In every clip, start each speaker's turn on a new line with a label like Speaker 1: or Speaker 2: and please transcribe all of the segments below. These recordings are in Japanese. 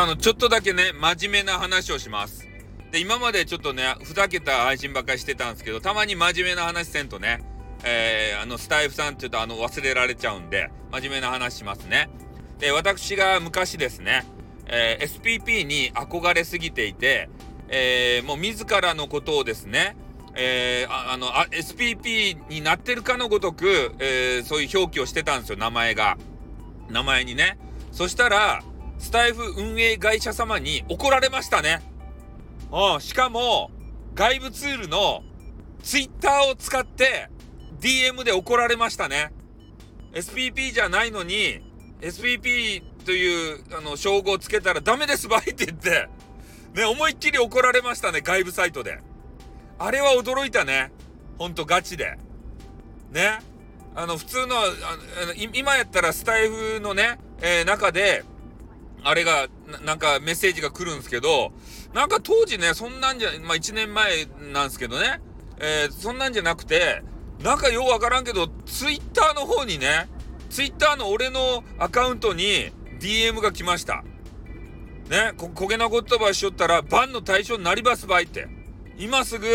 Speaker 1: あのちょっとだけね、真面目な話をします。で、今までちょっとね、ふざけた配信ばっかりしてたんですけど、たまに真面目な話せんとね、えー、あの、スタイフさんって言うとあの、忘れられちゃうんで、真面目な話しますね。で、私が昔ですね、えー、SPP に憧れすぎていて、えー、もう自らのことをですね、えー、ああのあ SPP になってるかのごとく、えー、そういう表記をしてたんですよ名前が名前にねそしたらスタイフ運営会社様に怒られましたねうんしかも外部ツールの Twitter を使って DM で怒られましたね SPP じゃないのに SPP というあの称号をつけたらダメですばいって言ってね思いっきり怒られましたね外部サイトで。あれは驚いたね。ほんとガチで。ね。あの、普通の、あの今やったらスタイフのね、えー、中で、あれがな、なんかメッセージが来るんですけど、なんか当時ね、そんなんじゃ、まあ1年前なんですけどね、えー、そんなんじゃなくて、なんかようわからんけど、ツイッターの方にね、ツイッターの俺のアカウントに DM が来ました。ね、こ、焦げな言葉しよったら、バンの対象になりますばいって。今すぐ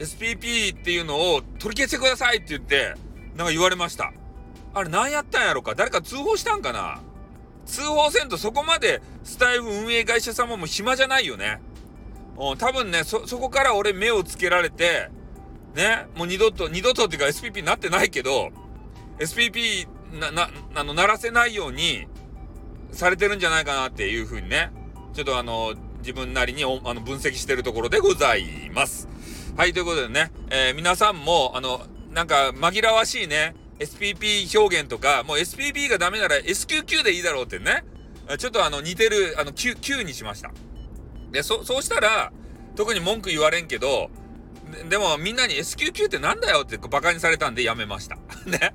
Speaker 1: SPP っていうのを取り消してくださいって言って、なんか言われました。あれ何やったんやろか？誰か通報したんかな？通報せんとそこまでスタイフ運営会社様も暇じゃないよね。うん、多分ね、そ、そこから俺目をつけられて、ね、もう二度と、二度とっていうか SPP になってないけど、SPP な、な、あの、鳴らせないようにされてるんじゃないかなっていうふうにね、ちょっとあの、自分なりにあの分析してるところでございます。はい、ということでね、えー、皆さんも、あの、なんか紛らわしいね、SPP 表現とか、もう SPP がダメなら SQQ でいいだろうってね、ちょっとあの似てる、あの Q、Q にしました。で、そ、そうしたら、特に文句言われんけど、でもみんなに SQQ ってなんだよってバカにされたんでやめました。ね。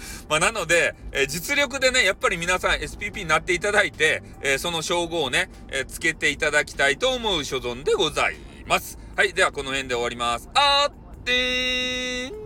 Speaker 1: まあ、なので、えー、実力でね、やっぱり皆さん SPP になっていただいて、えー、その称号をね、えー、つけていただきたいと思う所存でございます。はい、ではこの辺で終わります。あーってーん